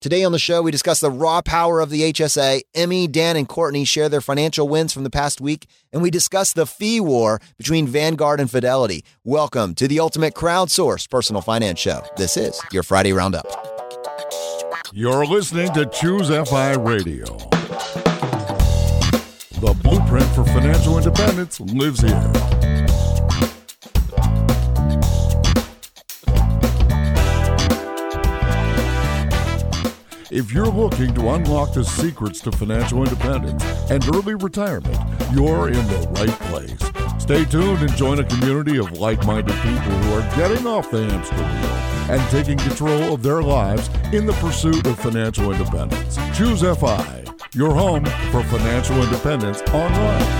Today on the show, we discuss the raw power of the HSA. Emmy, Dan, and Courtney share their financial wins from the past week, and we discuss the fee war between Vanguard and Fidelity. Welcome to the ultimate crowdsourced personal finance show. This is your Friday Roundup. You're listening to Choose FI Radio. The blueprint for financial independence lives here. If you're looking to unlock the secrets to financial independence and early retirement, you're in the right place. Stay tuned and join a community of like minded people who are getting off the hamster wheel and taking control of their lives in the pursuit of financial independence. Choose FI, your home for financial independence online.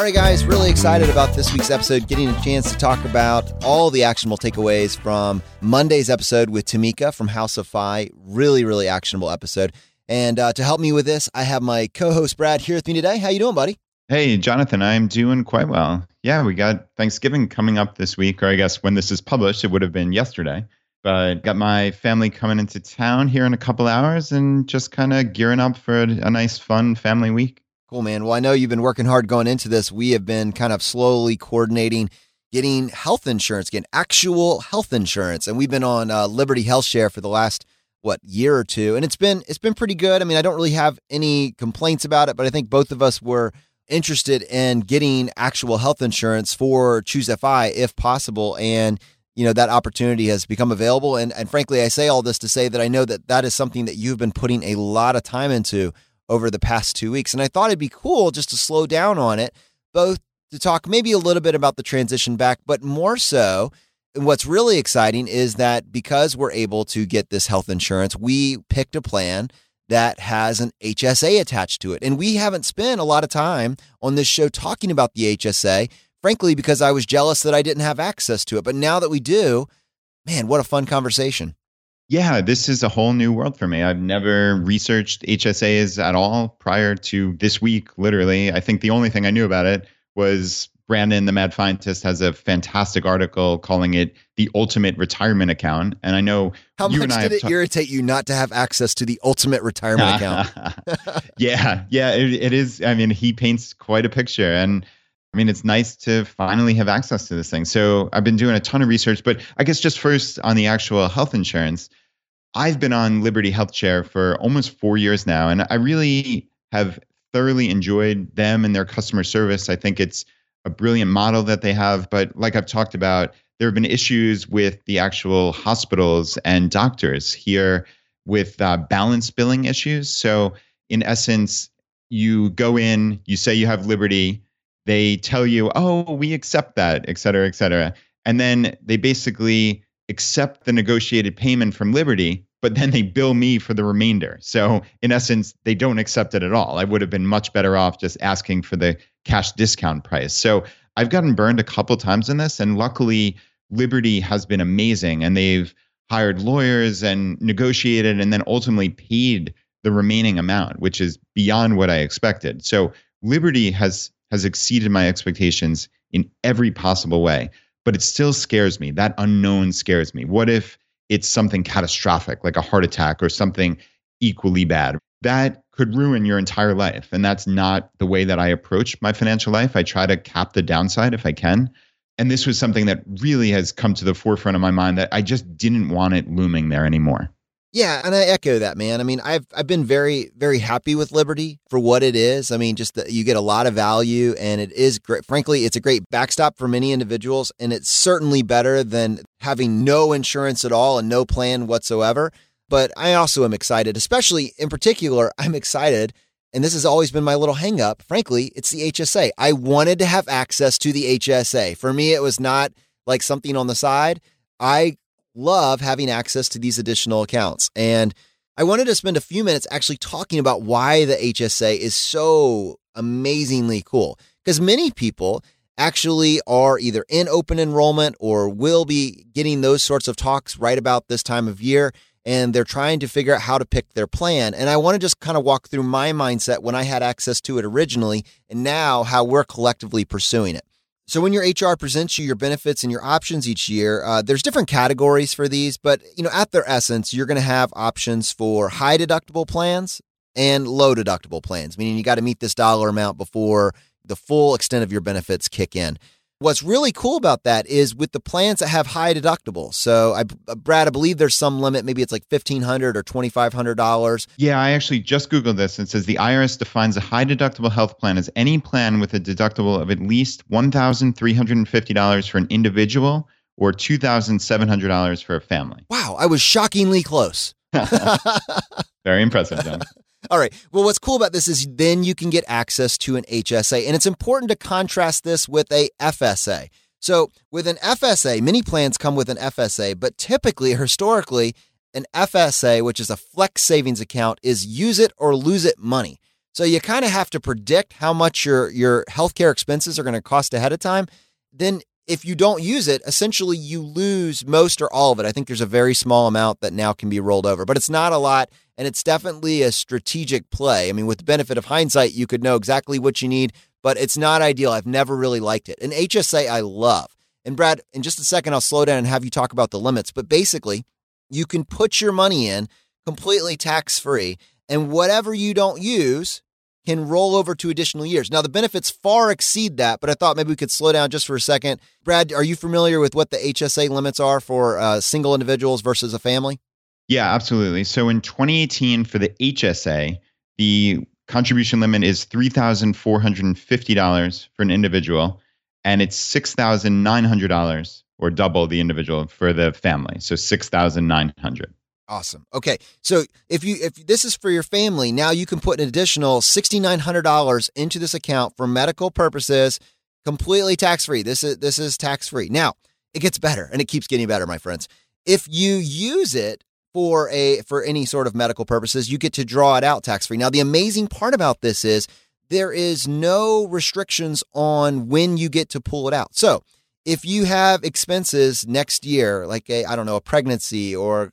All right, guys, really excited about this week's episode, getting a chance to talk about all the actionable takeaways from Monday's episode with Timika from House of Fi. Really, really actionable episode. And uh, to help me with this, I have my co-host Brad here with me today. How you doing, buddy? Hey, Jonathan, I'm doing quite well. Yeah, we got Thanksgiving coming up this week, or I guess when this is published, it would have been yesterday. But got my family coming into town here in a couple hours and just kind of gearing up for a, a nice, fun family week. Cool, man. Well, I know you've been working hard going into this. We have been kind of slowly coordinating getting health insurance, getting actual health insurance, and we've been on uh, Liberty Health Share for the last what year or two, and it's been it's been pretty good. I mean, I don't really have any complaints about it, but I think both of us were interested in getting actual health insurance for Choose FI if possible, and you know that opportunity has become available. And and frankly, I say all this to say that I know that that is something that you've been putting a lot of time into over the past two weeks. And I thought it'd be cool just to slow down on it, both to talk maybe a little bit about the transition back, but more so, what's really exciting is that because we're able to get this health insurance, we picked a plan that has an HSA attached to it. And we haven't spent a lot of time on this show talking about the HSA, frankly, because I was jealous that I didn't have access to it. But now that we do, man, what a fun conversation yeah, this is a whole new world for me. I've never researched HSAs at all prior to this week, literally. I think the only thing I knew about it was Brandon, the mad scientist, has a fantastic article calling it the ultimate retirement account. And I know how you much and I did it ta- irritate you not to have access to the ultimate retirement account? yeah, yeah, it, it is. I mean, he paints quite a picture. And I mean, it's nice to finally have access to this thing. So I've been doing a ton of research, but I guess just first on the actual health insurance, I've been on Liberty Health Share for almost four years now, and I really have thoroughly enjoyed them and their customer service. I think it's a brilliant model that they have. But like I've talked about, there have been issues with the actual hospitals and doctors here with uh, balance billing issues. So, in essence, you go in, you say you have Liberty, they tell you, oh, we accept that, et cetera, et cetera. And then they basically accept the negotiated payment from Liberty, but then they bill me for the remainder. So, in essence, they don't accept it at all. I would have been much better off just asking for the cash discount price. So, I've gotten burned a couple times in this, and luckily, Liberty has been amazing and they've hired lawyers and negotiated and then ultimately paid the remaining amount, which is beyond what I expected. So, Liberty has has exceeded my expectations in every possible way but it still scares me. That unknown scares me. What if it's something catastrophic, like a heart attack or something equally bad? That could ruin your entire life. And that's not the way that I approach my financial life. I try to cap the downside if I can. And this was something that really has come to the forefront of my mind that I just didn't want it looming there anymore. Yeah, and I echo that, man. I mean, I've I've been very very happy with Liberty for what it is. I mean, just that you get a lot of value, and it is great. Frankly, it's a great backstop for many individuals, and it's certainly better than having no insurance at all and no plan whatsoever. But I also am excited, especially in particular, I'm excited, and this has always been my little hangup. Frankly, it's the HSA. I wanted to have access to the HSA. For me, it was not like something on the side. I love having access to these additional accounts. And I wanted to spend a few minutes actually talking about why the HSA is so amazingly cool. Because many people actually are either in open enrollment or will be getting those sorts of talks right about this time of year. and they're trying to figure out how to pick their plan. And I want to just kind of walk through my mindset when I had access to it originally and now how we're collectively pursuing it. So when your HR presents you your benefits and your options each year, uh, there's different categories for these, but you know, at their essence, you're going to have options for high deductible plans and low deductible plans, meaning you got to meet this dollar amount before the full extent of your benefits kick in. What's really cool about that is with the plans that have high deductibles. So, I, uh, Brad, I believe there's some limit. Maybe it's like fifteen hundred or twenty five hundred dollars. Yeah, I actually just googled this. It says the IRS defines a high deductible health plan as any plan with a deductible of at least one thousand three hundred and fifty dollars for an individual or two thousand seven hundred dollars for a family. Wow, I was shockingly close. Very impressive, John. All right. Well, what's cool about this is then you can get access to an HSA. And it's important to contrast this with a FSA. So, with an FSA, many plans come with an FSA, but typically, historically, an FSA, which is a flex savings account, is use it or lose it money. So, you kind of have to predict how much your, your healthcare expenses are going to cost ahead of time. Then, if you don't use it, essentially you lose most or all of it. I think there's a very small amount that now can be rolled over, but it's not a lot. And it's definitely a strategic play. I mean, with the benefit of hindsight, you could know exactly what you need, but it's not ideal. I've never really liked it. An HSA, I love. And Brad, in just a second, I'll slow down and have you talk about the limits. But basically, you can put your money in completely tax free, and whatever you don't use can roll over to additional years. Now, the benefits far exceed that, but I thought maybe we could slow down just for a second. Brad, are you familiar with what the HSA limits are for uh, single individuals versus a family? Yeah, absolutely. So in 2018 for the HSA, the contribution limit is $3,450 for an individual and it's $6,900 or double the individual for the family. So 6,900. Awesome. Okay. So if you if this is for your family, now you can put an additional $6900 into this account for medical purposes, completely tax-free. This is this is tax-free. Now, it gets better and it keeps getting better, my friends. If you use it for a for any sort of medical purposes, you get to draw it out tax free. Now, the amazing part about this is there is no restrictions on when you get to pull it out. So, if you have expenses next year, like a I don't know a pregnancy or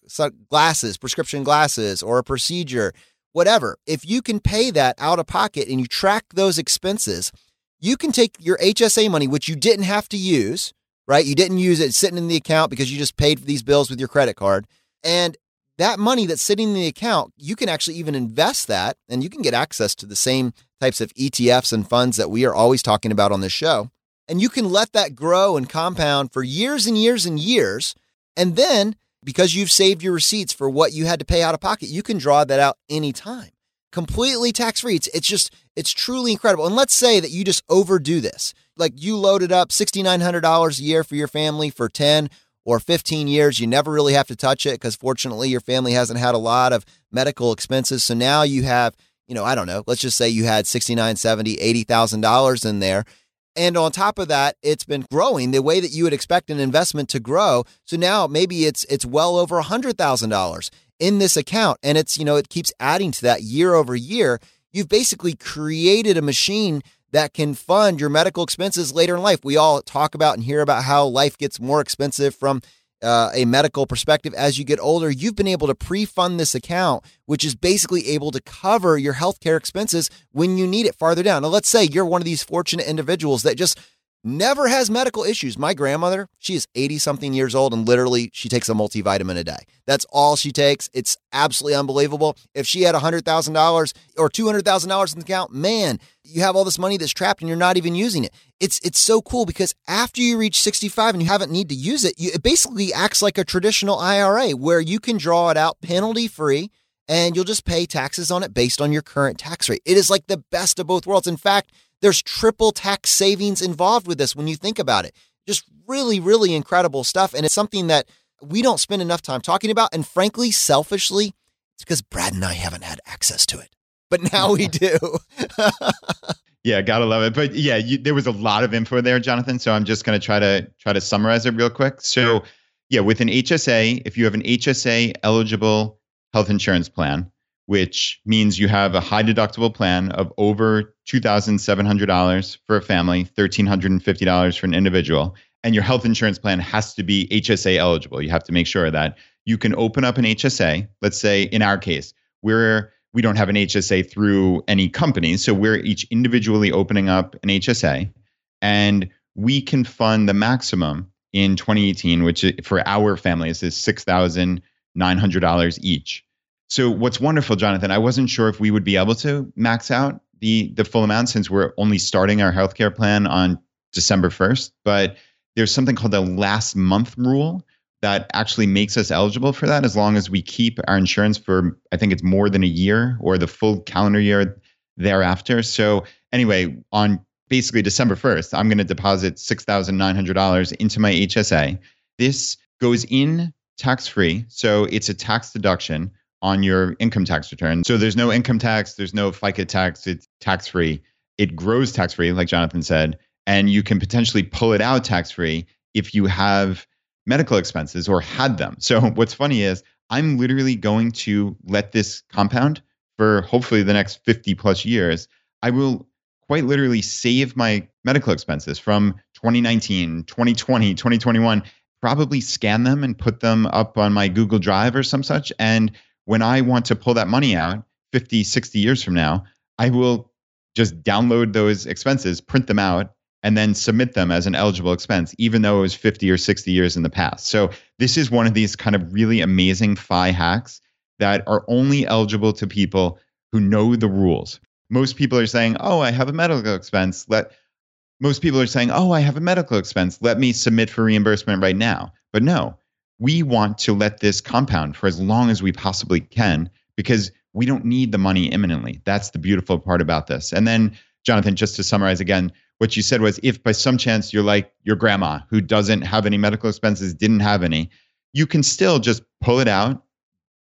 glasses, prescription glasses, or a procedure, whatever, if you can pay that out of pocket and you track those expenses, you can take your HSA money, which you didn't have to use, right? You didn't use it sitting in the account because you just paid for these bills with your credit card. And that money that's sitting in the account, you can actually even invest that and you can get access to the same types of ETFs and funds that we are always talking about on this show. And you can let that grow and compound for years and years and years. And then, because you've saved your receipts for what you had to pay out of pocket, you can draw that out anytime. Completely tax free. It's, it's just, it's truly incredible. And let's say that you just overdo this. Like you loaded up $6,900 a year for your family for 10 or 15 years. You never really have to touch it because fortunately your family hasn't had a lot of medical expenses. So now you have, you know, I don't know, let's just say you had 69, 70, $80,000 in there. And on top of that, it's been growing the way that you would expect an investment to grow. So now maybe it's it's well over $100,000 in this account and it's, you know, it keeps adding to that year over year. You've basically created a machine that can fund your medical expenses later in life. We all talk about and hear about how life gets more expensive from uh, a medical perspective as you get older. You've been able to pre fund this account, which is basically able to cover your healthcare expenses when you need it farther down. Now, let's say you're one of these fortunate individuals that just never has medical issues. My grandmother, she is 80 something years old and literally she takes a multivitamin a day. That's all she takes. It's absolutely unbelievable. If she had $100,000 or $200,000 in the account, man, you have all this money that's trapped and you're not even using it. It's it's so cool because after you reach 65 and you haven't need to use it, you, it basically acts like a traditional IRA where you can draw it out penalty free and you'll just pay taxes on it based on your current tax rate. It is like the best of both worlds. In fact, there's triple tax savings involved with this when you think about it. Just really, really incredible stuff. And it's something that we don't spend enough time talking about. And frankly, selfishly, it's because Brad and I haven't had access to it. But now we do. yeah, gotta love it. But yeah, you, there was a lot of info there, Jonathan. So I'm just gonna try to try to summarize it real quick. So yeah, with an HSA, if you have an HSA eligible health insurance plan, which means you have a high deductible plan of over $2,700 for a family, $1,350 for an individual. And your health insurance plan has to be HSA eligible. You have to make sure that you can open up an HSA. Let's say in our case, we're we don't have an HSA through any company, so we're each individually opening up an HSA, and we can fund the maximum in 2018, which for our families is six thousand nine hundred dollars each. So what's wonderful, Jonathan, I wasn't sure if we would be able to max out the the full amount since we're only starting our healthcare plan on December 1st, but there's something called the last month rule that actually makes us eligible for that as long as we keep our insurance for I think it's more than a year or the full calendar year thereafter. So anyway, on basically December 1st, I'm going to deposit $6,900 into my HSA. This goes in tax free, so it's a tax deduction on your income tax return. So there's no income tax, there's no FICA tax, it's tax free. It grows tax free, like Jonathan said, and you can potentially pull it out tax free if you have medical expenses or had them. So what's funny is I'm literally going to let this compound for hopefully the next 50 plus years. I will quite literally save my medical expenses from 2019, 2020, 2021, probably scan them and put them up on my Google Drive or some such. And when I want to pull that money out 50, 60 years from now, I will just download those expenses, print them out, and then submit them as an eligible expense, even though it was 50 or 60 years in the past. So this is one of these kind of really amazing FI hacks that are only eligible to people who know the rules. Most people are saying, "Oh, I have a medical expense. Let most people are saying, "Oh, I have a medical expense. Let me submit for reimbursement right now." But no, we want to let this compound for as long as we possibly can because we don't need the money imminently. That's the beautiful part about this. And then, Jonathan, just to summarize again, what you said was if by some chance you're like your grandma who doesn't have any medical expenses, didn't have any, you can still just pull it out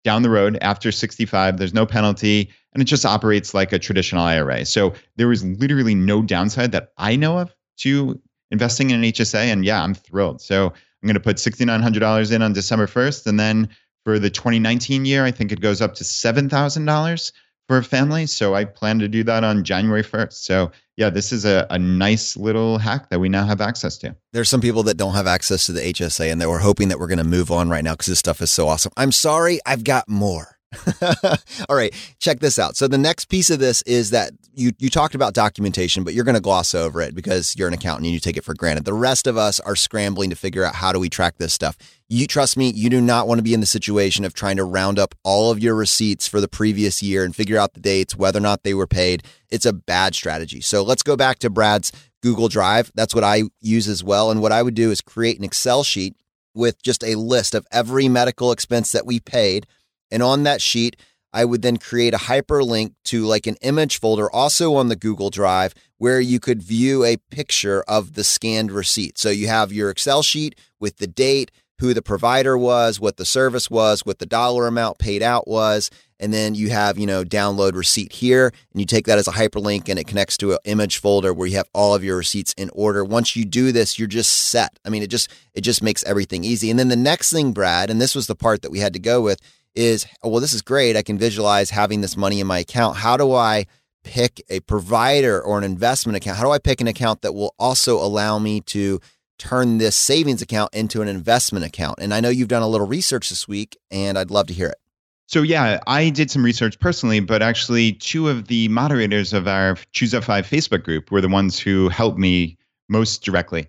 down the road after 65. There's no penalty, and it just operates like a traditional IRA. So there is literally no downside that I know of to investing in an HSA. And yeah, I'm thrilled. So I'm going to put $6,900 in on December 1st. And then for the 2019 year, I think it goes up to $7,000 for a family. So I plan to do that on January 1st. So yeah, this is a, a nice little hack that we now have access to. There's some people that don't have access to the HSA and that we're hoping that we're going to move on right now because this stuff is so awesome. I'm sorry, I've got more. All right, check this out. So the next piece of this is that you you talked about documentation, but you're going to gloss over it because you're an accountant and you take it for granted. The rest of us are scrambling to figure out how do we track this stuff. You trust me, you do not want to be in the situation of trying to round up all of your receipts for the previous year and figure out the dates, whether or not they were paid. It's a bad strategy. So let's go back to Brad's Google Drive. That's what I use as well. And what I would do is create an Excel sheet with just a list of every medical expense that we paid and on that sheet, I would then create a hyperlink to like an image folder also on the Google Drive where you could view a picture of the scanned receipt. So you have your Excel sheet with the date, who the provider was, what the service was, what the dollar amount paid out was, and then you have, you know, download receipt here and you take that as a hyperlink and it connects to an image folder where you have all of your receipts in order. Once you do this, you're just set. I mean, it just it just makes everything easy. And then the next thing, Brad, and this was the part that we had to go with is, well, this is great. I can visualize having this money in my account. How do I pick a provider or an investment account? How do I pick an account that will also allow me to turn this savings account into an investment account? And I know you've done a little research this week, and I'd love to hear it. So yeah, I did some research personally, but actually two of the moderators of our Choose FI Facebook group were the ones who helped me most directly.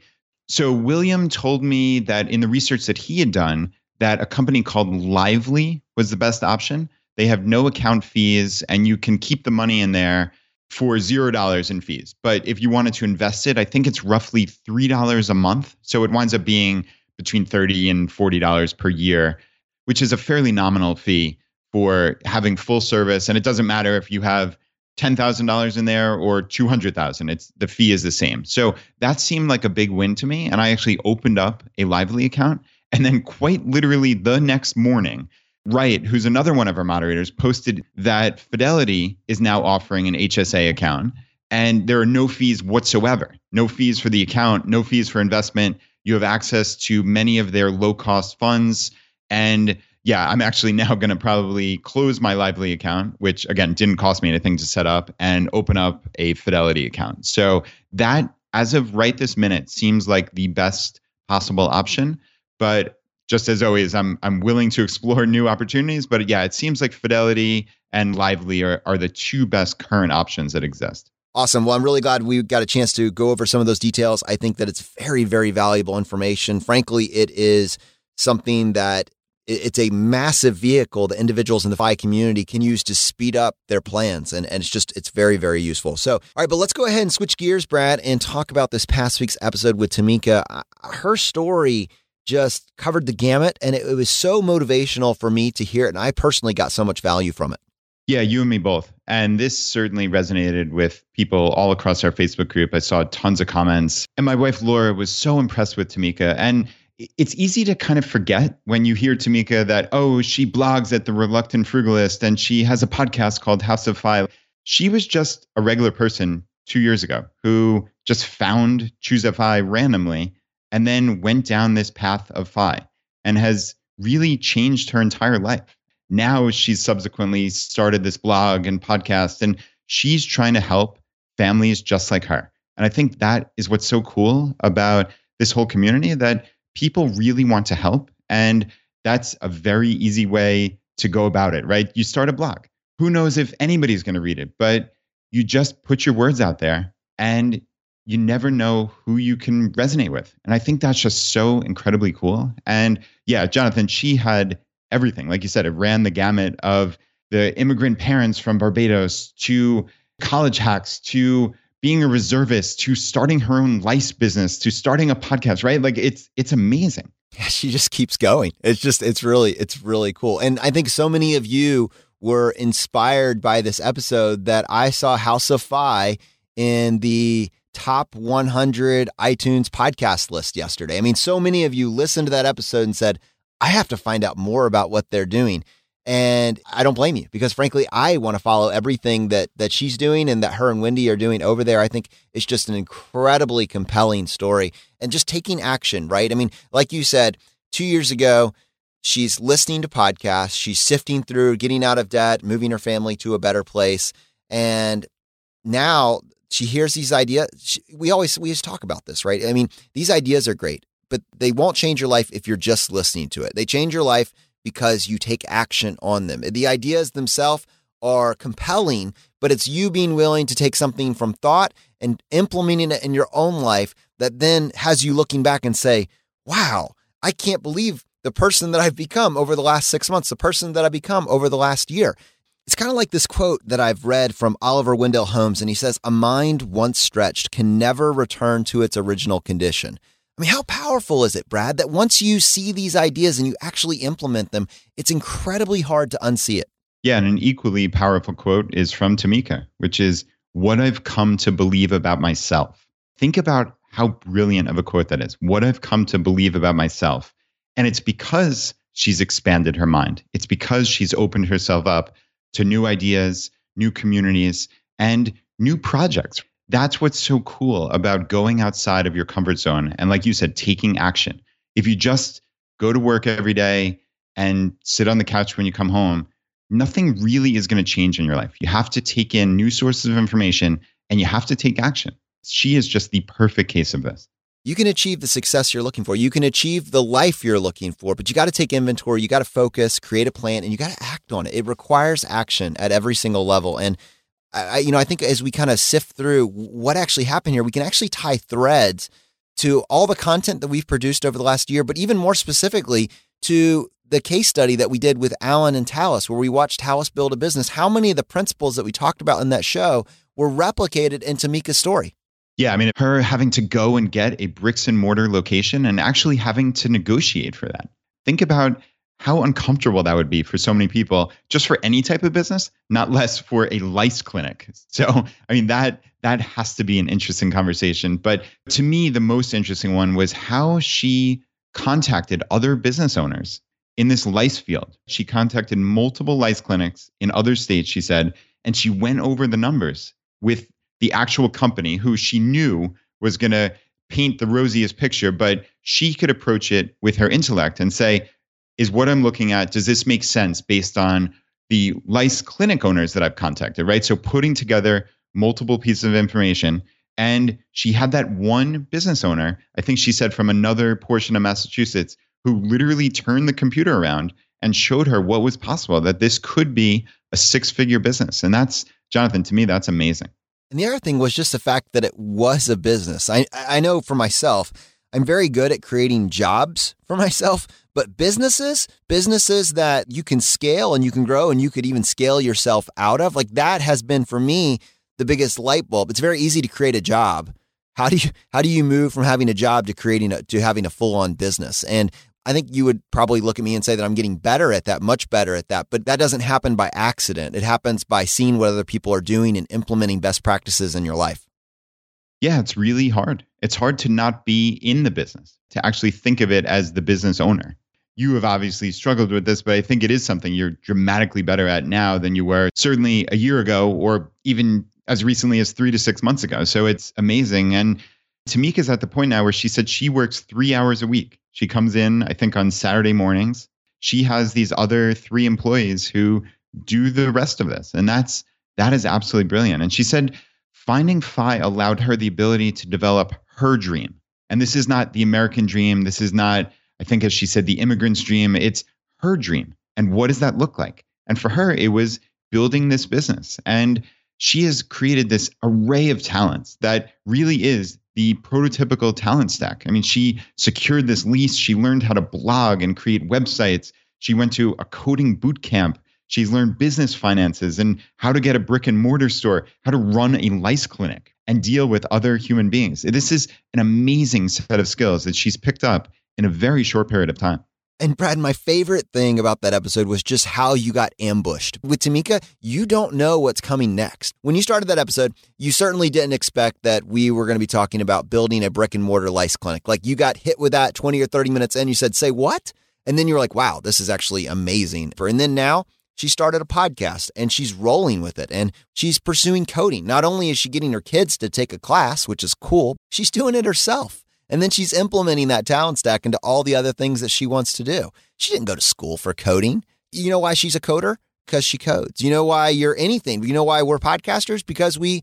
So William told me that in the research that he had done, that a company called Lively was the best option. They have no account fees and you can keep the money in there for zero dollars in fees. But if you wanted to invest it, I think it's roughly three dollars a month. So it winds up being between thirty and forty dollars per year, which is a fairly nominal fee for having full service. And it doesn't matter if you have ten thousand dollars in there or two hundred thousand. It's the fee is the same. So that seemed like a big win to me. And I actually opened up a Lively account and then, quite literally, the next morning, Wright, who's another one of our moderators, posted that Fidelity is now offering an HSA account and there are no fees whatsoever. No fees for the account, no fees for investment. You have access to many of their low cost funds. And yeah, I'm actually now going to probably close my Lively account, which again didn't cost me anything to set up, and open up a Fidelity account. So that, as of right this minute, seems like the best possible option. But just as always, I'm I'm willing to explore new opportunities. But yeah, it seems like Fidelity and Lively are, are the two best current options that exist. Awesome. Well, I'm really glad we got a chance to go over some of those details. I think that it's very, very valuable information. Frankly, it is something that it's a massive vehicle that individuals in the FI community can use to speed up their plans. And, and it's just, it's very, very useful. So, all right, but let's go ahead and switch gears, Brad, and talk about this past week's episode with Timika. Uh, her story just covered the gamut, and it, it was so motivational for me to hear it. And I personally got so much value from it. Yeah, you and me both. And this certainly resonated with people all across our Facebook group. I saw tons of comments. And my wife, Laura, was so impressed with Timika. And it's easy to kind of forget when you hear Timika that, oh, she blogs at The Reluctant Frugalist and she has a podcast called House of FI. She was just a regular person two years ago who just found Choose a FI randomly and then went down this path of FI and has really changed her entire life. Now she's subsequently started this blog and podcast, and she's trying to help families just like her. And I think that is what's so cool about this whole community that people really want to help. And that's a very easy way to go about it, right? You start a blog. Who knows if anybody's going to read it, but you just put your words out there and you never know who you can resonate with. And I think that's just so incredibly cool. And yeah, Jonathan, she had everything. Like you said, it ran the gamut of the immigrant parents from Barbados to college hacks to being a reservist to starting her own lice business to starting a podcast, right? Like it's it's amazing. Yeah, she just keeps going. It's just it's really it's really cool. And I think so many of you were inspired by this episode that I saw House of FI in the top 100 iTunes podcast list yesterday. I mean, so many of you listened to that episode and said, I have to find out more about what they're doing. And I don't blame you because frankly, I want to follow everything that that she's doing and that her and Wendy are doing over there. I think it's just an incredibly compelling story and just taking action, right? I mean, like you said, 2 years ago, she's listening to podcasts, she's sifting through getting out of debt, moving her family to a better place, and now she hears these ideas. She, we always we just talk about this, right? I mean, these ideas are great, but they won't change your life if you're just listening to it. They change your life because you take action on them. The ideas themselves are compelling, but it's you being willing to take something from thought and implementing it in your own life that then has you looking back and say, wow, I can't believe the person that I've become over the last six months, the person that I've become over the last year. It's kind of like this quote that I've read from Oliver Wendell Holmes, and he says, A mind once stretched can never return to its original condition. I mean, how powerful is it, Brad, that once you see these ideas and you actually implement them, it's incredibly hard to unsee it? Yeah, and an equally powerful quote is from Timika, which is what I've come to believe about myself. Think about how brilliant of a quote that is. What I've come to believe about myself. And it's because she's expanded her mind. It's because she's opened herself up to new ideas, new communities, and new projects. That's what's so cool about going outside of your comfort zone and like you said taking action. If you just go to work every day and sit on the couch when you come home nothing really is going to change in your life. You have to take in new sources of information and you have to take action. She is just the perfect case of this you can achieve the success you're looking for. You can achieve the life you're looking for, but you got to take inventory, you got to focus, create a plan, and you got to act on it. It requires action at every single level. And I, you know, I think as we kind of sift through what actually happened here, we can actually tie threads to all the content that we've produced over the last year, but even more specifically to the case study that we did with Alan and Tallis, where we watched Tallis build a business. How many of the principles that we talked about in that show were replicated in Timika's story? Yeah, I mean, her having to go and get a bricks and mortar location and actually having to negotiate for that. Think about how uncomfortable that would be for so many people just for any type of business not less for a lice clinic. So i mean that that has to be an interesting conversation. But to me the most interesting one was how she contacted other business owners in this lice field. She contacted multiple lice clinics in other states she said and she went over the numbers with the actual company who she knew was going to paint the rosiest picture but she could approach it with her intellect and say is what I'm looking at. Does this make sense based on the lice clinic owners that I've contacted, right? So putting together multiple pieces of information. And she had that one business owner, I think she said from another portion of Massachusetts, who literally turned the computer around and showed her what was possible, that this could be a six figure business. And that's, Jonathan, to me, that's amazing. And the other thing was just the fact that it was a business. I, I know for myself, I'm very good at creating jobs for myself, but businesses, businesses that you can scale and you can grow and you could even scale yourself out of, like that has been for me the biggest light bulb. It's very easy to create a job. How do you how do you move from having a job to creating a, to having a full on business? And I think you would probably look at me and say that I'm getting better at that, much better at that. But that doesn't happen by accident. It happens by seeing what other people are doing and implementing best practices in your life. Yeah, it's really hard. It's hard to not be in the business, to actually think of it as the business owner. You have obviously struggled with this, but I think it is something you're dramatically better at now than you were certainly a year ago or even as recently as three to six months ago. So it's amazing. And Timika's at the point now where she said she works three hours a week. She comes in, I think, on Saturday mornings. She has these other three employees who do the rest of this. And that's that is absolutely brilliant. And she said finding FI allowed her the ability to develop her dream. And this is not the American dream. This is not, I think, as she said, the immigrant's dream. It's her dream. And what does that look like? And for her, it was building this business. And she has created this array of talents that really is the prototypical talent stack. I mean, she secured this lease. She learned how to blog and create websites. She went to a coding boot camp. She's learned business finances and how to get a brick and mortar store, how to run a lice clinic and deal with other human beings. This is an amazing set of skills that she's picked up in a very short period of time. And Brad, my favorite thing about that episode was just how you got ambushed. With Timika, you don't know what's coming next. When you started that episode, you certainly didn't expect that we were going to be talking about building a brick and mortar lice clinic. Like you got hit with that 20 or 30 minutes in, you said, say what? And then you're like, wow, this is actually amazing. And then now she started a podcast and she's rolling with it and she's pursuing coding. Not only is she getting her kids to take a class, which is cool, she's doing it herself. And then she's implementing that talent stack into all the other things that she wants to do. She didn't go to school for coding. You know why she's a coder? Because she codes. You know why you're anything? You know why we're podcasters? Because we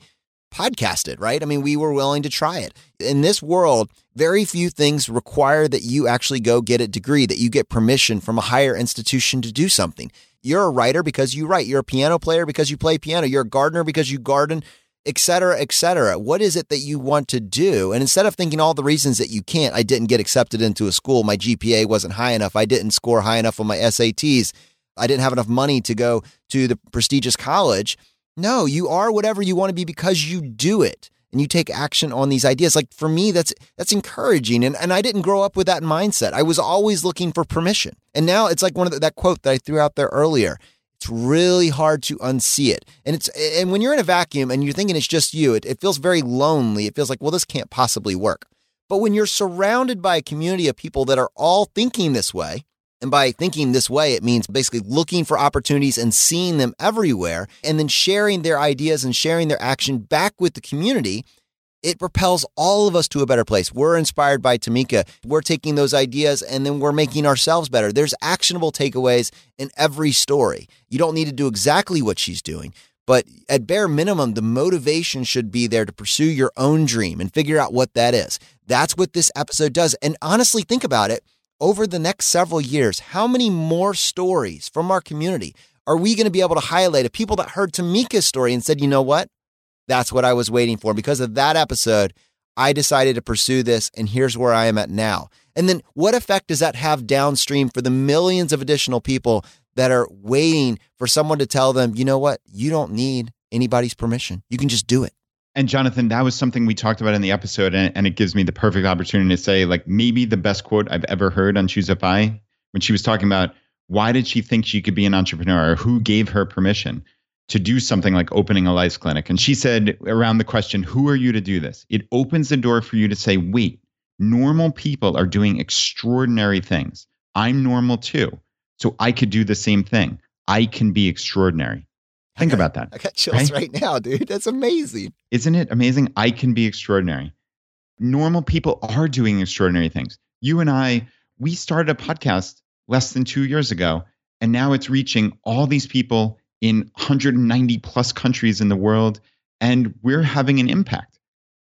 podcasted, right? I mean, we were willing to try it. In this world, very few things require that you actually go get a degree, that you get permission from a higher institution to do something. You're a writer because you write. You're a piano player because you play piano. You're a gardener because you garden et cetera, et cetera. What is it that you want to do? And instead of thinking all the reasons that you can't, I didn't get accepted into a school, my GPA wasn't high enough, I didn't score high enough on my SATs, I didn't have enough money to go to the prestigious college. No, you are whatever you want to be because you do it and you take action on these ideas. Like for me, that's that's encouraging. And and I didn't grow up with that mindset. I was always looking for permission. And now it's like one of the, that quote that I threw out there earlier. It's really hard to unsee it. And it's and when you're in a vacuum and you're thinking it's just you, it, it feels very lonely. It feels like, well, this can't possibly work. But when you're surrounded by a community of people that are all thinking this way, and by thinking this way, it means basically looking for opportunities and seeing them everywhere, and then sharing their ideas and sharing their action back with the community it propels all of us to a better place. We're inspired by Timika. We're taking those ideas and then we're making ourselves better. There's actionable takeaways in every story. You don't need to do exactly what she's doing, but at bare minimum, the motivation should be there to pursue your own dream and figure out what that is. That's what this episode does. And honestly, think about it. Over the next several years, how many more stories from our community are we going to be able to highlight of people that heard Timika's story and said, you know what? That's what I was waiting for. Because of that episode, I decided to pursue this, and here's where I am at now. And then what effect does that have downstream for the millions of additional people that are waiting for someone to tell them, you know what, you don't need anybody's permission. You can just do it. And Jonathan, that was something we talked about in the episode, and, and it gives me the perfect opportunity to say, like, maybe the best quote I've ever heard on Choose when she was talking about why did she think she could be an entrepreneur or who gave her permission to do something like opening a lice clinic. And she said around the question, Who are you to do this? It opens the door for you to say, Wait, normal people are doing extraordinary things. I'm normal too. So I could do the same thing. I can be extraordinary. Think got, about that. I got chills right? right now, dude. That's amazing. Isn't it amazing? I can be extraordinary. Normal people are doing extraordinary things. You and I, we started a podcast less than two years ago, and now it's reaching all these people in 190 plus countries in the world, and we're having an impact.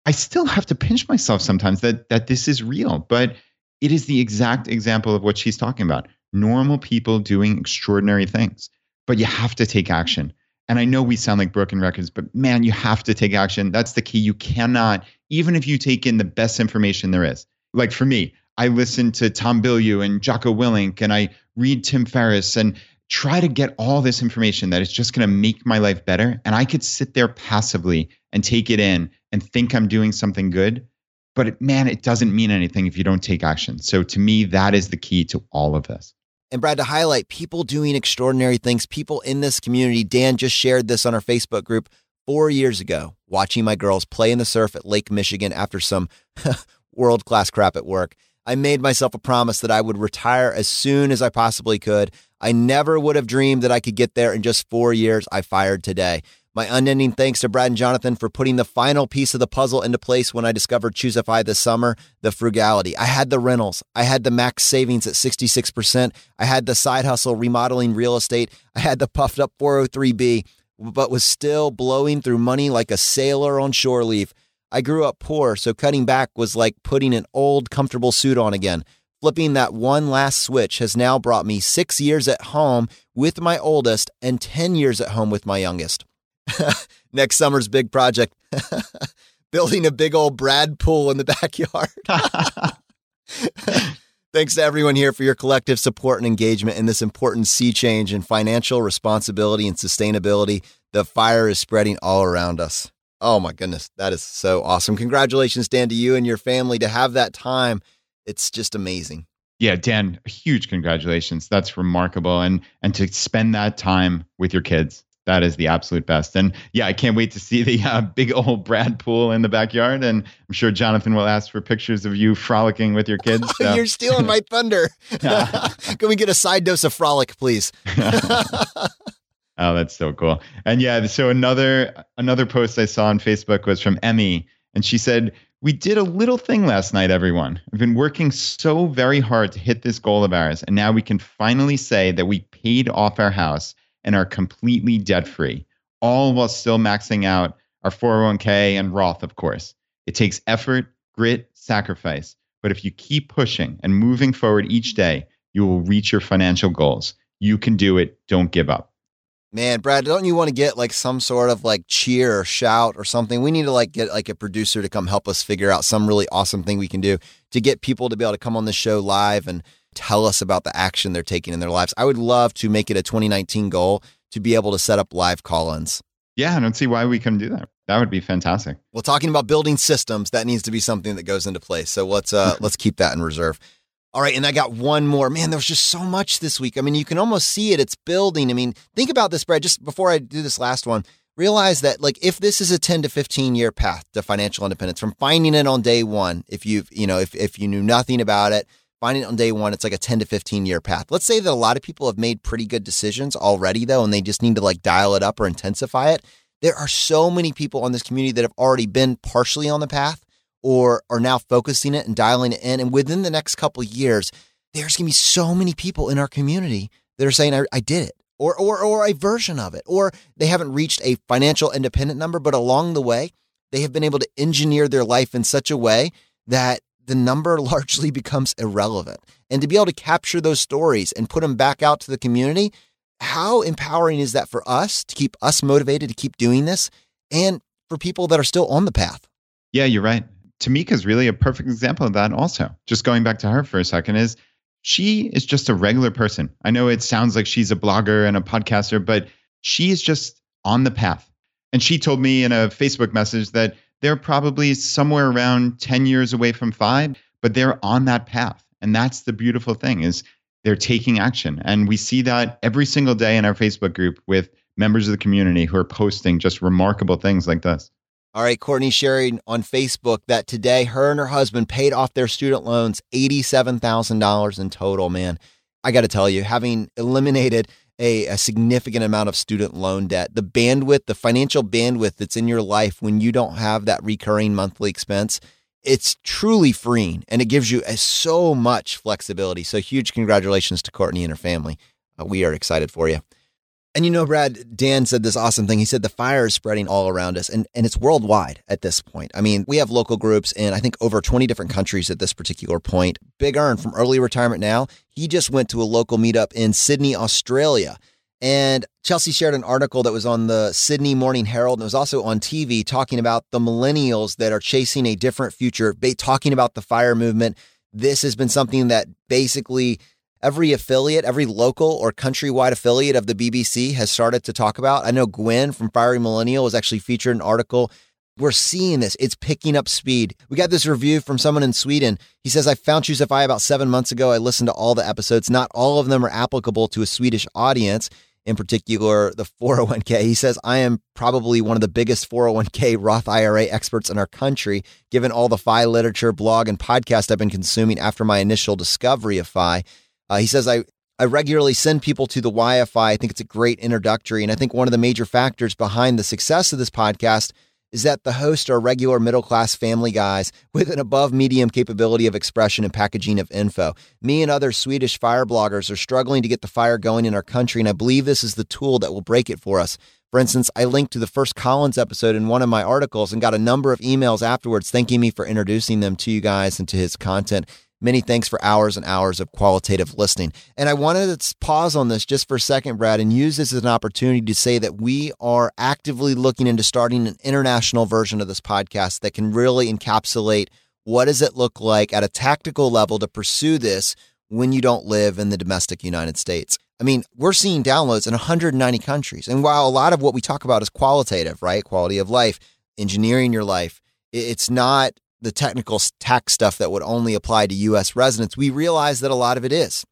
I still have to pinch myself sometimes that that this is real, but it is the exact example of what she's talking about. Normal people doing extraordinary things, but you have to take action. And I know we sound like broken records, but man, you have to take action. That's the key. You cannot, even if you take in the best information there is. Like for me, I listen to Tom Bilyeu and Jocko Willink, and I read Tim Ferriss and try to get all this information that is just going to make my life better. And I could sit there passively and take it in and think I'm doing something good. But man, it doesn't mean anything if you don't take action. So to me, that is the key to all of this. And Brad, to highlight people doing extraordinary things, people in this community, Dan just shared this on our Facebook group four years ago, watching my girls play in the surf at Lake Michigan after some world class crap at work. I made myself a promise that I would retire as soon as I possibly could. I never would have dreamed that I could get there in just four years. I fired today. My unending thanks to Brad and Jonathan for putting the final piece of the puzzle into place when I discovered Choose FI this summer, the frugality. I had the rentals. I had the max savings at 66%. I had the side hustle remodeling real estate. I had the puffed up 403B, but was still blowing through money like a sailor on shore leave. I grew up poor, so cutting back was like putting an old, comfortable suit on again. Flipping that one last switch has now brought me six years at home with my oldest and 10 years at home with my youngest. Next summer's big project building a big old Brad pool in the backyard. Thanks to everyone here for your collective support and engagement in this important sea change in financial responsibility and sustainability. The fire is spreading all around us. Oh my goodness, that is so awesome. Congratulations, Dan, to you and your family to have that time. It's just amazing. Yeah, Dan, huge congratulations. That's remarkable. And and to spend that time with your kids that is the absolute best. And yeah, I can't wait to see the uh, big old Brad pool in the backyard. And I'm sure Jonathan will ask for pictures of you frolicking with your kids. So. You're stealing my thunder. Can we get a side dose of frolic, please? oh, that's so cool. And yeah, so another another post I saw on Facebook was from Emmy, and she said, "We did a little thing last night, everyone. I've been working so very hard to hit this goal of ours, and now we can finally say that we paid off our house." and are completely debt free, all while still maxing out our 401k and Roth, of course. It takes effort, grit, sacrifice. But if you keep pushing and moving forward each day, you will reach your financial goals. You can do it. Don't give up. Man, Brad, don't you want to get like some sort of like cheer or shout or something? We need to like get like a producer to come help us figure out some really awesome thing we can do to get people to be able to come on the show live and tell us about the action they're taking in their lives. I would love to make it a 2019 goal to be able to set up live call ins. Yeah, I don't see why we couldn't do that. That would be fantastic. Well, talking about building systems, that needs to be something that goes into place. So let's uh let's keep that in reserve. All right, and I got one more. Man, there was just so much this week. I mean, you can almost see it. It's building. I mean, think about this, Brad, just before I do this last one. Realize that like if this is a 10 to 15 year path to financial independence from finding it on day 1, if you've, you know, if if you knew nothing about it, finding it on day one, it's like a 10 to 15 year path. Let's say that a lot of people have made pretty good decisions already, though, and they just need to like dial it up or intensify it. There are so many people on this community that have already been partially on the path or are now focusing it and dialing it in. And within the next couple years, there's going to be so many people in our community that are saying, I, I did it. Or, or, or a version of it, or they haven't reached a financial independent number, but along the way, they have been able to engineer their life in such a way that the number largely becomes irrelevant. And to be able to capture those stories and put them back out to the community, how empowering is that for us to keep us motivated to keep doing this and for people that are still on the path? Yeah, you're right. Timika is really a perfect example of that also. Just going back to her for a second is she is just a regular person. I know it sounds like she's a blogger and a podcaster, but she is just on the path. And she told me in a Facebook message that they're probably somewhere around 10 years away from FI, but they're on that path. And that's the beautiful thing is they're taking action. And we see that every single day in our Facebook group with members of the community who are posting just remarkable things like this. All right, Courtney sharing on Facebook that today her and her husband paid off their student loans $87,000 in total, man. I got to tell you, having eliminated a, a significant amount of student loan debt. The bandwidth, the financial bandwidth that's in your life when you don't have that recurring monthly expense, it's truly freeing and it gives you a, so much flexibility. So, huge congratulations to Courtney and her family. Uh, we are excited for you. And you know, Brad, Dan said this awesome thing. He said the fire is spreading all around us and, and it's worldwide at this point. I mean, we have local groups in, I think, over 20 different countries at this particular point. Big ERN from early retirement now, he just went to a local meetup in Sydney, Australia. And Chelsea shared an article that was on the Sydney Morning Herald and it was also on TV talking about the millennials that are chasing a different future, talking about the fire movement. This has been something that basically every affiliate, every local or countrywide affiliate of the BBC has started to talk about. I know Gwen from Fiery Millennial was actually featured in an article. We're seeing this. It's picking up speed. We got this review from someone in Sweden. He says, I found Choose FI about seven months ago. I listened to all the episodes. Not all of them are applicable to a Swedish audience, in particular, the 401k. He says, I am probably one of the biggest 401k Roth IRA experts in our country, given all the FI literature, blog, and podcast I've been consuming after my initial discovery of FI. Uh, he says, I, I regularly send people to the YFI. I think it's a great introductory. And I think one of the major factors behind the success of this podcast is that the hosts are regular middle class family guys with an above medium capability of expression and packaging of info. Me and other Swedish fire bloggers are struggling to get the fire going in our country, and I believe this is the tool that will break it for us. For instance, I linked to the first Collins episode in one of my articles and got a number of emails afterwards thanking me for introducing them to you guys and to his content. Many thanks for hours and hours of qualitative listening. And I wanted to pause on this just for a second, Brad, and use this as an opportunity to say that we are actively looking into starting an international version of this podcast that can really encapsulate what does it look like at a tactical level to pursue this when you don't live in the domestic United States. I mean, we're seeing downloads in 190 countries. And while a lot of what we talk about is qualitative, right? Quality of life, engineering your life, it's not the technical tax stuff that would only apply to US residents, we realize that a lot of it is.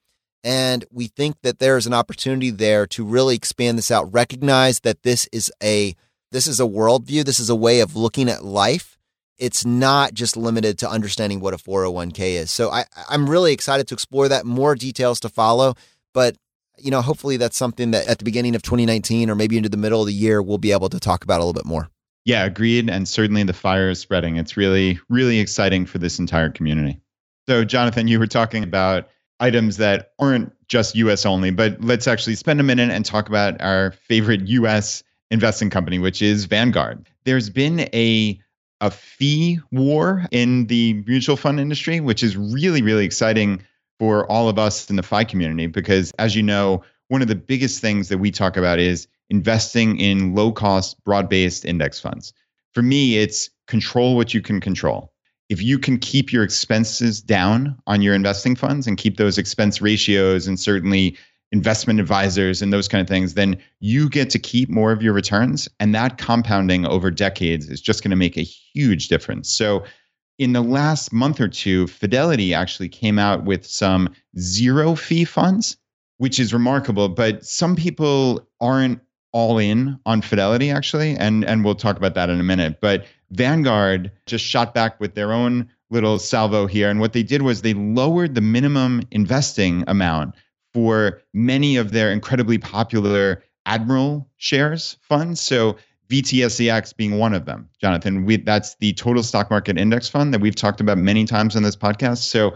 And we think that there is an opportunity there to really expand this out, recognize that this is a this is a worldview, this is a way of looking at life. It's not just limited to understanding what a 401k is. So I, I'm really excited to explore that. More details to follow. But you know, hopefully that's something that at the beginning of 2019 or maybe into the middle of the year, we'll be able to talk about a little bit more. Yeah, agreed. And certainly the fire is spreading. It's really, really exciting for this entire community. So, Jonathan, you were talking about items that aren't just US only, but let's actually spend a minute and talk about our favorite US investing company, which is Vanguard. There's been a a fee war in the mutual fund industry, which is really, really exciting for all of us in the FI community because, as you know, one of the biggest things that we talk about is investing in low cost, broad based index funds. For me, it's control what you can control. If you can keep your expenses down on your investing funds and keep those expense ratios and certainly investment advisors and those kind of things, then you get to keep more of your returns. And that compounding over decades is just going to make a huge difference. So, in the last month or two, Fidelity actually came out with some zero fee funds, which is remarkable. But some people aren't all in on Fidelity actually, and and we'll talk about that in a minute. But Vanguard just shot back with their own little salvo here, and what they did was they lowered the minimum investing amount for many of their incredibly popular Admiral shares funds. So VTSAX being one of them, Jonathan. We, that's the total stock market index fund that we've talked about many times on this podcast. So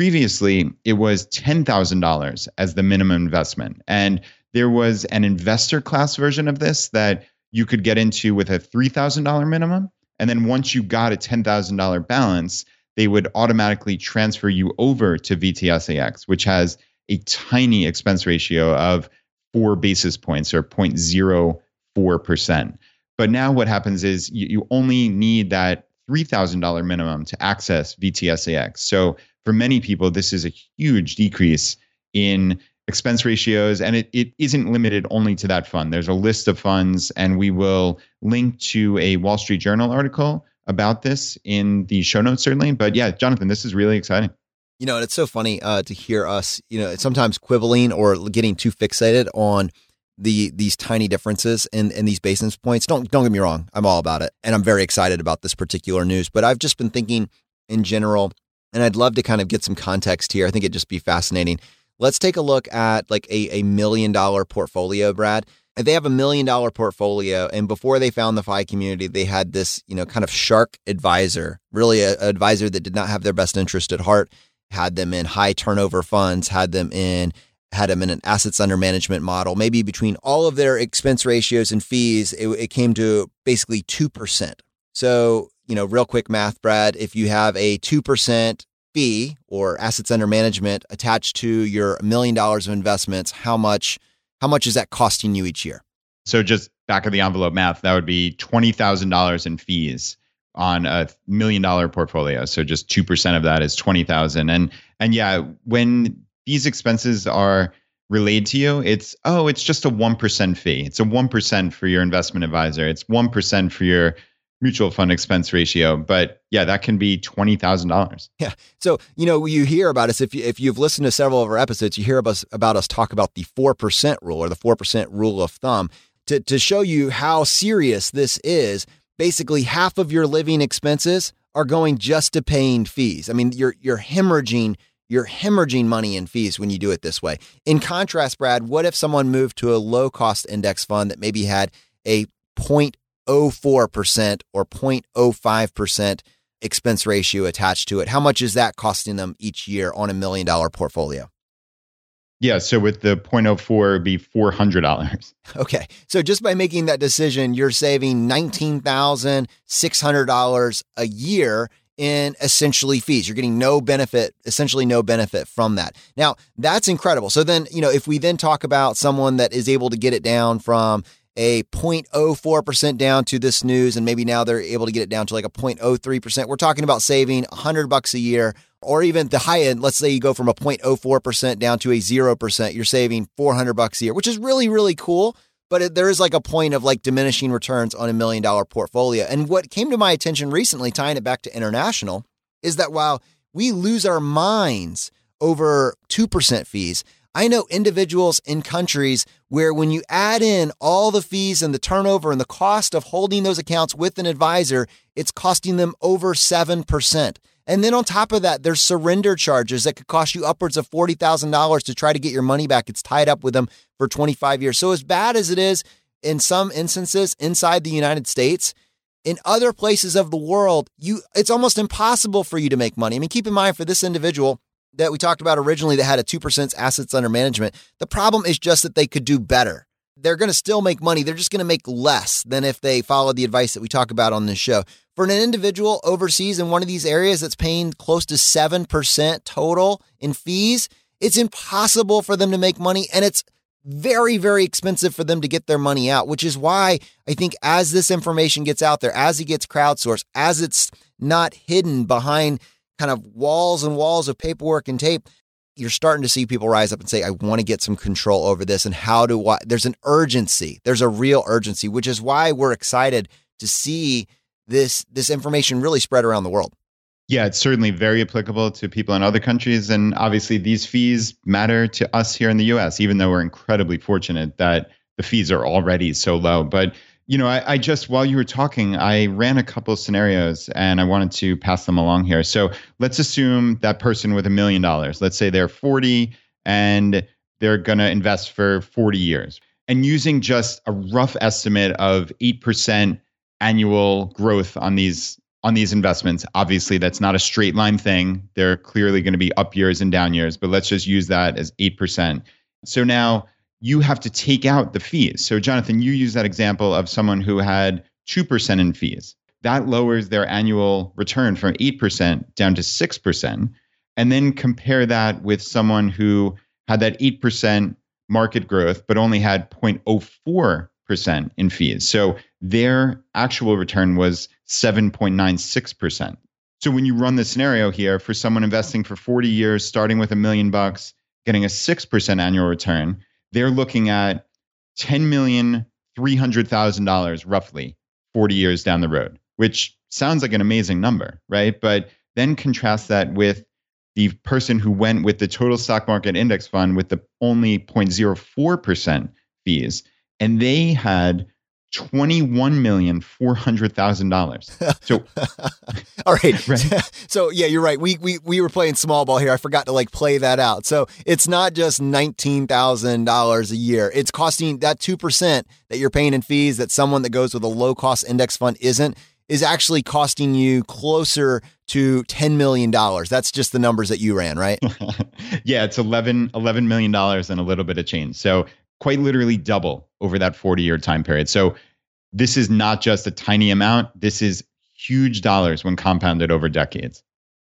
previously, it was $10,000 as the minimum investment. And there was an investor class version of this that you could get into with a $3,000 minimum. And then once you got a $10,000 balance, they would automatically transfer you over to VTSAX, which has a tiny expense ratio of four basis points or 0.04%. But now what happens is you, you only need that $3,000 minimum to access VTSAX. So for many people, this is a huge decrease in expense ratios and it, it isn't limited only to that fund. There's a list of funds and we will link to a wall street journal article about this in the show notes certainly. But yeah jonathan this is really exciting. You know and it's so funny uh, to hear us you know sometimes quibbling or getting too fixated on the these tiny differences in, in these basis points. Don't don't get me wrong i'm all about it and i'm very excited about this particular news but i've just been thinking in general and i'd love to kind of get some context here i think it'd just be fascinating Let's take a look at like a, a million dollar portfolio, Brad. If they have a million dollar portfolio, and before they found the FI community, they had this, you know, kind of shark advisor, really an advisor that did not have their best interest at heart, had them in high turnover funds, had them in had them in an assets under management model. Maybe between all of their expense ratios and fees, it, it came to basically 2%. So, you know, real quick math, Brad, if you have a 2% fee or assets under management attached to your million dollars of investments, how much how much is that costing you each year? So just back of the envelope math, that would be twenty thousand dollars in fees on a million dollar portfolio. So just two percent of that is twenty thousand. And and yeah, when these expenses are relayed to you, it's oh, it's just a one percent fee. It's a one percent for your investment advisor. It's one percent for your mutual fund expense ratio. But yeah, that can be twenty thousand dollars. Yeah. So you know you hear about us if you, if you've listened to several of our episodes, you hear about us, about us talk about the four percent rule or the four percent rule of thumb to to show you how serious this is. Basically, half of your living expenses are going just to paying fees. I mean, you're you're hemorrhaging you're hemorrhaging money in fees when you do it this way. In contrast, Brad, what if someone moved to a low cost index fund that maybe had a 0.04% or 0.05% expense ratio attached to it. How much is that costing them each year on a million dollar portfolio? Yeah, so with the 0.04 it'd be $400. Okay. So just by making that decision, you're saving $19,600 a year in essentially fees. You're getting no benefit, essentially no benefit from that. Now, that's incredible. So then, you know, if we then talk about someone that is able to get it down from a 0.04% down to this news and maybe now they're able to get it down to like a 0.03%. We're talking about saving 100 bucks a year or even the high end, let's say you go from a 0.04% down to a 0%, you're saving 400 bucks a year, which is really really cool, but it, there is like a point of like diminishing returns on a million dollar portfolio. And what came to my attention recently tying it back to international is that while we lose our minds over 2% fees, I know individuals in countries where when you add in all the fees and the turnover and the cost of holding those accounts with an advisor, it's costing them over 7%. And then on top of that, there's surrender charges that could cost you upwards of $40,000 to try to get your money back. It's tied up with them for 25 years. So, as bad as it is in some instances inside the United States, in other places of the world, you it's almost impossible for you to make money. I mean, keep in mind for this individual, that we talked about originally that had a 2% assets under management. The problem is just that they could do better. They're going to still make money. They're just going to make less than if they followed the advice that we talk about on this show. For an individual overseas in one of these areas that's paying close to 7% total in fees, it's impossible for them to make money and it's very, very expensive for them to get their money out, which is why I think as this information gets out there, as it gets crowdsourced, as it's not hidden behind kind of walls and walls of paperwork and tape, you're starting to see people rise up and say, I want to get some control over this. And how do I? There's an urgency. There's a real urgency, which is why we're excited to see this this information really spread around the world. Yeah, it's certainly very applicable to people in other countries. And obviously, these fees matter to us here in the US, even though we're incredibly fortunate that the fees are already so low. But you know, I, I, just while you were talking, I ran a couple of scenarios and I wanted to pass them along here. So let's assume that person with a million dollars, let's say they're 40 and they're going to invest for 40 years. And using just a rough estimate of 8% annual growth on these on these investments. Obviously, that's not a straight line thing. They're clearly going to be up years and down years, but let's just use that as 8%. So now you have to take out the fees. So, Jonathan, you use that example of someone who had 2% in fees. That lowers their annual return from 8% down to 6%. And then compare that with someone who had that 8% market growth, but only had 0.04% in fees. So their actual return was 7.96%. So when you run the scenario here for someone investing for 40 years, starting with a million bucks, getting a 6% annual return, they're looking at ten million three hundred thousand dollars roughly 40 years down the road, which sounds like an amazing number, right? But then contrast that with the person who went with the total stock market index fund with the only 0.04% fees, and they had twenty-one million four hundred thousand dollars. So, all right. right. So yeah, you're right. We we we were playing small ball here. I forgot to like play that out. So it's not just nineteen thousand dollars a year. It's costing that two percent that you're paying in fees that someone that goes with a low cost index fund isn't. is actually costing you closer to $10 million. That's just the numbers that you ran, right? yeah, it's 11, $11 million and a little bit of change. So quite literally double over that 40 year time period. So this is not just a tiny amount. This is huge dollars when compounded over decades.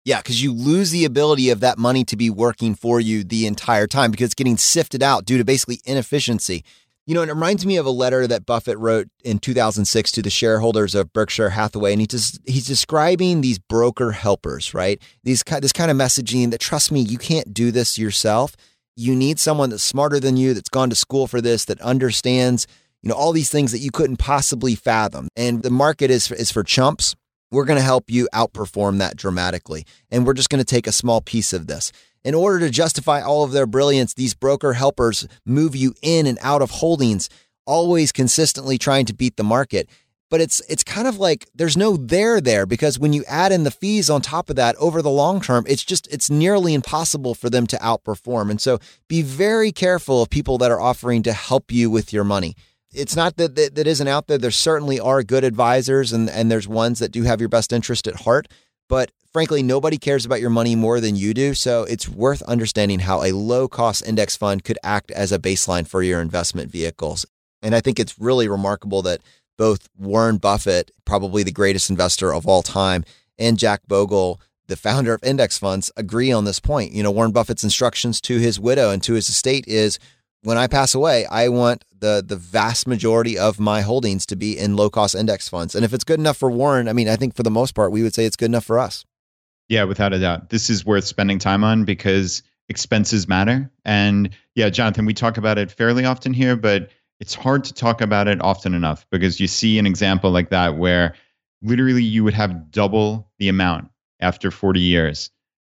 Yeah, because you lose the ability of that money to be working for you the entire time because it's getting sifted out due to basically inefficiency. You know, it reminds me of a letter that Buffett wrote in 2006 to the shareholders of Berkshire Hathaway, and he just, he's describing these broker helpers, right? These this kind of messaging that trust me, you can't do this yourself. You need someone that's smarter than you, that's gone to school for this, that understands, you know, all these things that you couldn't possibly fathom. And the market is is for chumps. We're going to help you outperform that dramatically, and we're just going to take a small piece of this. In order to justify all of their brilliance, these broker helpers move you in and out of holdings, always consistently trying to beat the market. But it's it's kind of like there's no there there because when you add in the fees on top of that over the long term, it's just it's nearly impossible for them to outperform. And so be very careful of people that are offering to help you with your money. It's not that that, that isn't out there. There certainly are good advisors and, and there's ones that do have your best interest at heart. But frankly, nobody cares about your money more than you do. So it's worth understanding how a low cost index fund could act as a baseline for your investment vehicles. And I think it's really remarkable that both Warren Buffett, probably the greatest investor of all time, and Jack Bogle, the founder of index funds, agree on this point. You know, Warren Buffett's instructions to his widow and to his estate is when I pass away, I want the the vast majority of my holdings to be in low cost index funds. And if it's good enough for Warren, I mean, I think for the most part, we would say it's good enough for us. Yeah, without a doubt. This is worth spending time on because expenses matter. And yeah, Jonathan, we talk about it fairly often here, but it's hard to talk about it often enough because you see an example like that where literally you would have double the amount after 40 years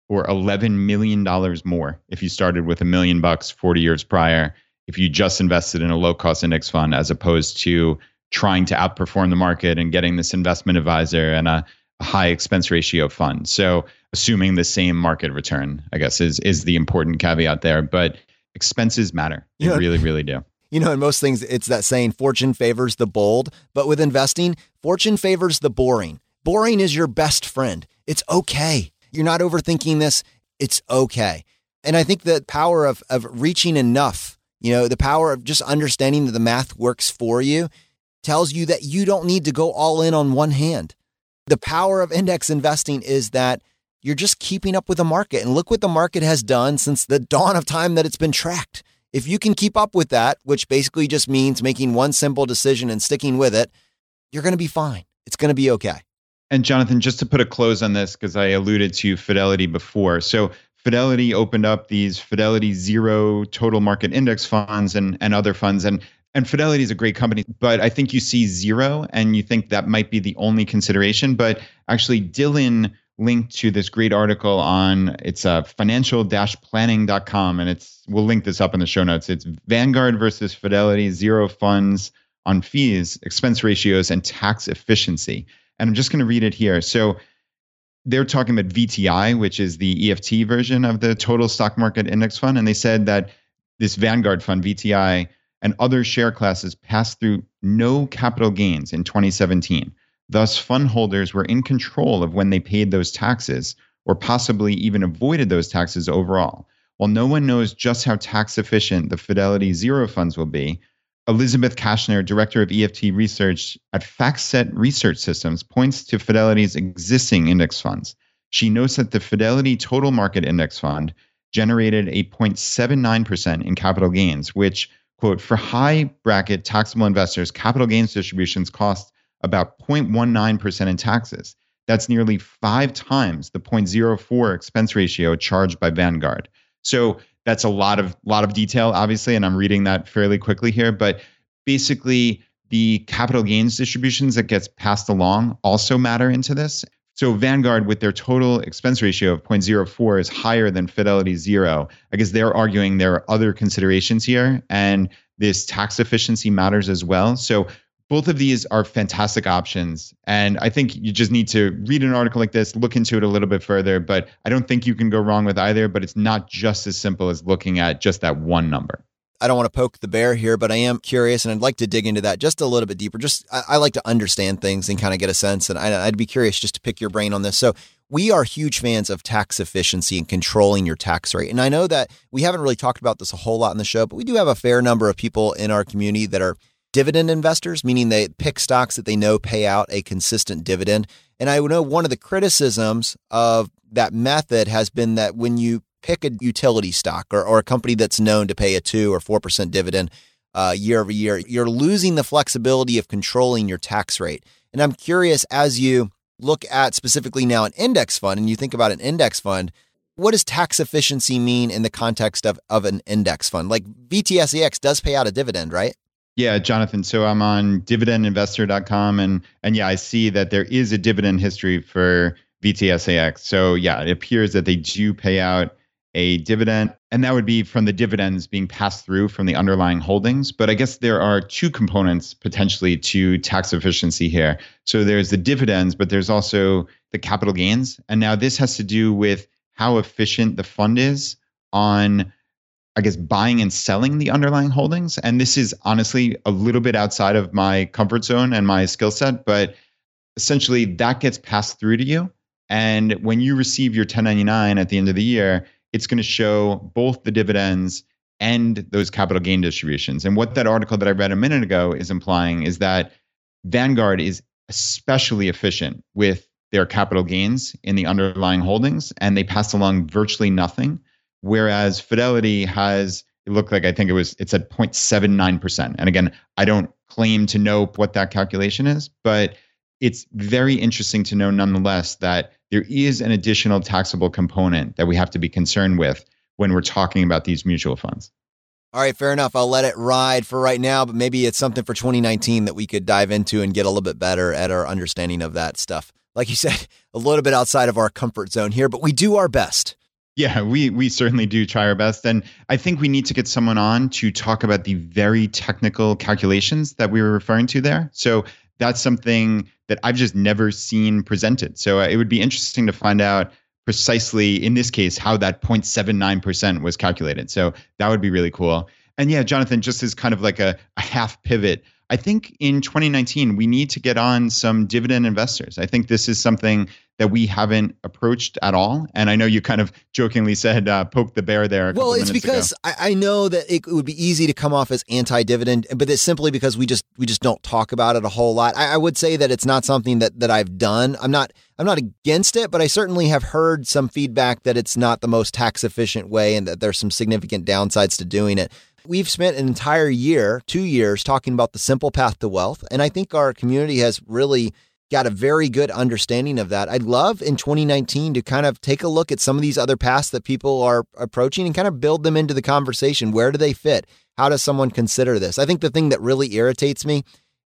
or 11 million dollars more if you started with a million bucks 40 years prior if you just invested in a low cost index fund as opposed to trying to outperform the market and getting this investment advisor and a high expense ratio fund. So assuming the same market return, I guess is is the important caveat there. But expenses matter. They you really, really do. You know, in most things, it's that saying fortune favors the bold. But with investing, fortune favors the boring. Boring is your best friend. It's okay. You're not overthinking this. It's okay. And I think the power of of reaching enough, you know, the power of just understanding that the math works for you tells you that you don't need to go all in on one hand the power of index investing is that you're just keeping up with the market. And look what the market has done since the dawn of time that it's been tracked. If you can keep up with that, which basically just means making one simple decision and sticking with it, you're going to be fine. It's going to be okay. And Jonathan, just to put a close on this, because I alluded to Fidelity before. So Fidelity opened up these Fidelity Zero total market index funds and, and other funds. And and Fidelity is a great company, but I think you see zero and you think that might be the only consideration. But actually, Dylan linked to this great article on it's uh, financial-planning.com and it's we'll link this up in the show notes. It's Vanguard versus Fidelity, zero funds on fees, expense ratios, and tax efficiency. And I'm just going to read it here. So they're talking about VTI, which is the ETF version of the total stock market index fund. And they said that this Vanguard fund, VTI, and other share classes passed through no capital gains in 2017. Thus, fund holders were in control of when they paid those taxes or possibly even avoided those taxes overall. While no one knows just how tax efficient the Fidelity Zero funds will be, Elizabeth Kashner, director of ETF research at FactSet Research Systems, points to Fidelity's existing index funds. She notes that the Fidelity Total Market Index Fund generated a 0.79% in capital gains, which quote, for high bracket taxable investors, capital gains distributions cost about 0.19% in taxes. That's nearly five times the 0.04 expense ratio charged by Vanguard. So that's a lot of lot of detail, obviously, and I'm reading that fairly quickly here. But basically, the capital gains distributions that gets passed along also matter into this. So Vanguard, with their total expense ratio of 0.04, is higher than Fidelity Zero. I guess they're arguing there are other considerations here, and this tax efficiency matters as well. So both of these are fantastic options. And I think you just need to read an article like this, look into it a little bit further. But I don't think you can go wrong with either. But it's not just as simple as looking at just that one number. I don't want to poke the bear here, but I am curious and I'd like to dig into that just a little bit deeper. Just, I, I like to understand things and kind of get a sense. And I, I'd be curious just to pick your brain on this. So, we are huge fans of tax efficiency and controlling your tax rate. And I know that we haven't really talked about this a whole lot in the show, but we do have a fair number of people in our community that are dividend investors, meaning they pick stocks that they know pay out a consistent dividend. And I know one of the criticisms of that method has been that when you pick a utility stock or, or a company that's known to pay a 2 or 4% dividend uh, year over year, you're losing the flexibility of controlling your tax rate. And I'm curious as you look at specifically now an index fund and you think about an index fund, what does tax efficiency mean in the context of, of an index fund? Like VTSAX does pay out a dividend, right? Yeah, Jonathan. So I'm on dividendinvestor.com and and yeah, I see that there is a dividend history for VTSAX. So yeah, it appears that they do pay out a dividend, and that would be from the dividends being passed through from the underlying holdings. But I guess there are two components potentially to tax efficiency here. So there's the dividends, but there's also the capital gains. And now this has to do with how efficient the fund is on, I guess, buying and selling the underlying holdings. And this is honestly a little bit outside of my comfort zone and my skill set, but essentially that gets passed through to you. And when you receive your 1099 at the end of the year, it's going to show both the dividends and those capital gain distributions. And what that article that I read a minute ago is implying is that Vanguard is especially efficient with their capital gains in the underlying holdings, and they pass along virtually nothing. Whereas Fidelity has, it looked like I think it was, it's at 0.79%. And again, I don't claim to know what that calculation is, but it's very interesting to know nonetheless that there is an additional taxable component that we have to be concerned with when we're talking about these mutual funds. All right, fair enough. I'll let it ride for right now, but maybe it's something for 2019 that we could dive into and get a little bit better at our understanding of that stuff. Like you said, a little bit outside of our comfort zone here, but we do our best. Yeah, we we certainly do try our best and I think we need to get someone on to talk about the very technical calculations that we were referring to there. So that's something that I've just never seen presented. So uh, it would be interesting to find out precisely in this case how that 0.79% was calculated. So that would be really cool. And yeah, Jonathan, just as kind of like a, a half pivot, I think in 2019, we need to get on some dividend investors. I think this is something that we haven't approached at all. And I know you kind of jokingly said uh, poke the bear there. well, it's because I, I, know that it would be easy to come off as anti-dividend, but it's simply because we just we just don't talk about it a whole lot. I, I would say that it's not something that that I've done. I'm not I'm not against it, but I certainly have heard some feedback that it's not the most tax efficient way, and that there's some significant downsides to doing it. We've spent an entire year, two years, talking about the simple path to wealth, and I think our community has really got a very good understanding of that. I'd love in 2019 to kind of take a look at some of these other paths that people are approaching and kind of build them into the conversation. Where do they fit? How does someone consider this? I think the thing that really irritates me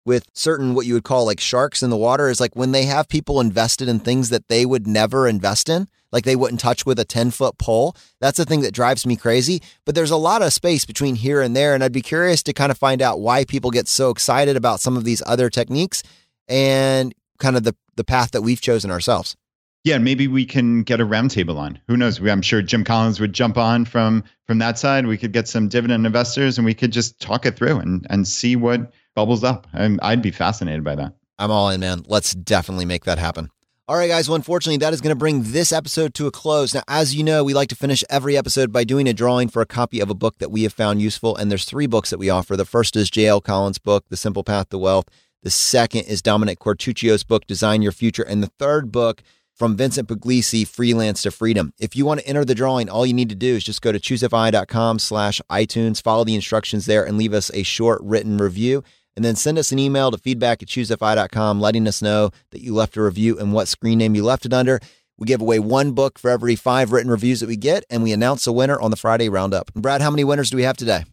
with certain what you would call like sharks in the water is like when they have people invested in things that they would never invest in, like they wouldn't touch with a 10 foot pole. That's the thing that drives me crazy. But there's a lot of space between here and there. And I'd be curious to kind of find out why people get so excited about some of these other techniques and kind of the, the path that we've chosen ourselves. Yeah, maybe we can get a roundtable on. Who knows? I'm sure Jim Collins would jump on from from that side. We could get some dividend investors, and we could just talk it through and and see what bubbles up. And I'd be fascinated by that. I'm all in, man. Let's definitely make that happen. All right, guys. Well, unfortunately, that is going to bring this episode to a close. Now, as you know, we like to finish every episode by doing a drawing for a copy of a book that we have found useful. And there's three books that we offer. The first is J.L. Collins' book, The Simple Path to Wealth. The second is Dominick Quartuccio's book, Design Your Future. And the third book from Vincent Pugliese, Freelance to Freedom. If you want to enter the drawing, all you need to do is just go to choosefi.com slash iTunes, follow the instructions there, and leave us a short written review. And then send us an email to feedback at choosefi.com, letting us know that you left a review and what screen name you left it under. We give away one book for every five written reviews that we get, and we announce a winner on the Friday roundup. Brad, how many winners do we have today?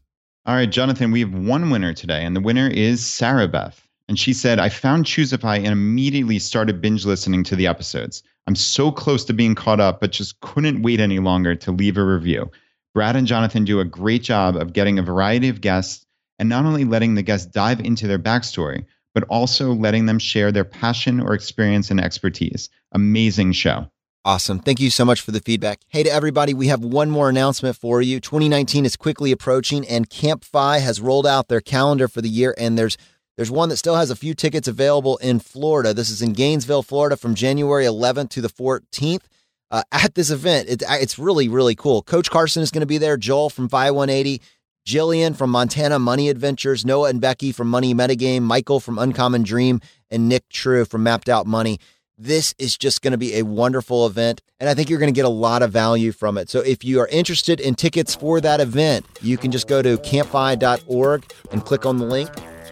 All right, Jonathan, we have one winner today, and the winner is Sarah Beth. And she said, I found Choose FI and immediately started binge listening to the episodes. I'm so close to being caught up, but just couldn't wait any longer to leave a review. Brad and Jonathan do a great job of getting a variety of guests and not only letting the guests dive into their backstory, but also letting them share their passion or experience and expertise. Amazing show. Awesome. Thank you so much for the feedback. Hey to everybody, we have one more announcement for you. 2019 is quickly approaching and CampFi has rolled out their calendar for the year and there's there's one that still has a few tickets available in Florida. This is in Gainesville, Florida from January 11th to the 14th. Uh, at this event, it, it's really, really cool. Coach Carson is going to be there, Joel from FI 180, Jillian from Montana Money Adventures, Noah and Becky from Money Metagame, Michael from Uncommon Dream, and Nick True from Mapped Out Money. This is just going to be a wonderful event, and I think you're going to get a lot of value from it. So, if you are interested in tickets for that event, you can just go to campfi.org and click on the link.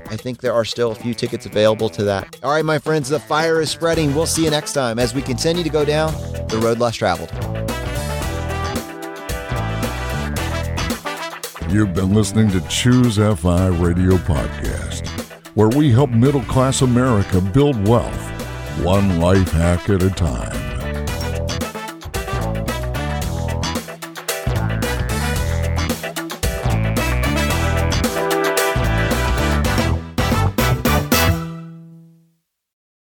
I think there are still a few tickets available to that. All right, my friends, the fire is spreading. We'll see you next time as we continue to go down the road less traveled. You've been listening to Choose FI Radio Podcast, where we help middle class America build wealth one life hack at a time.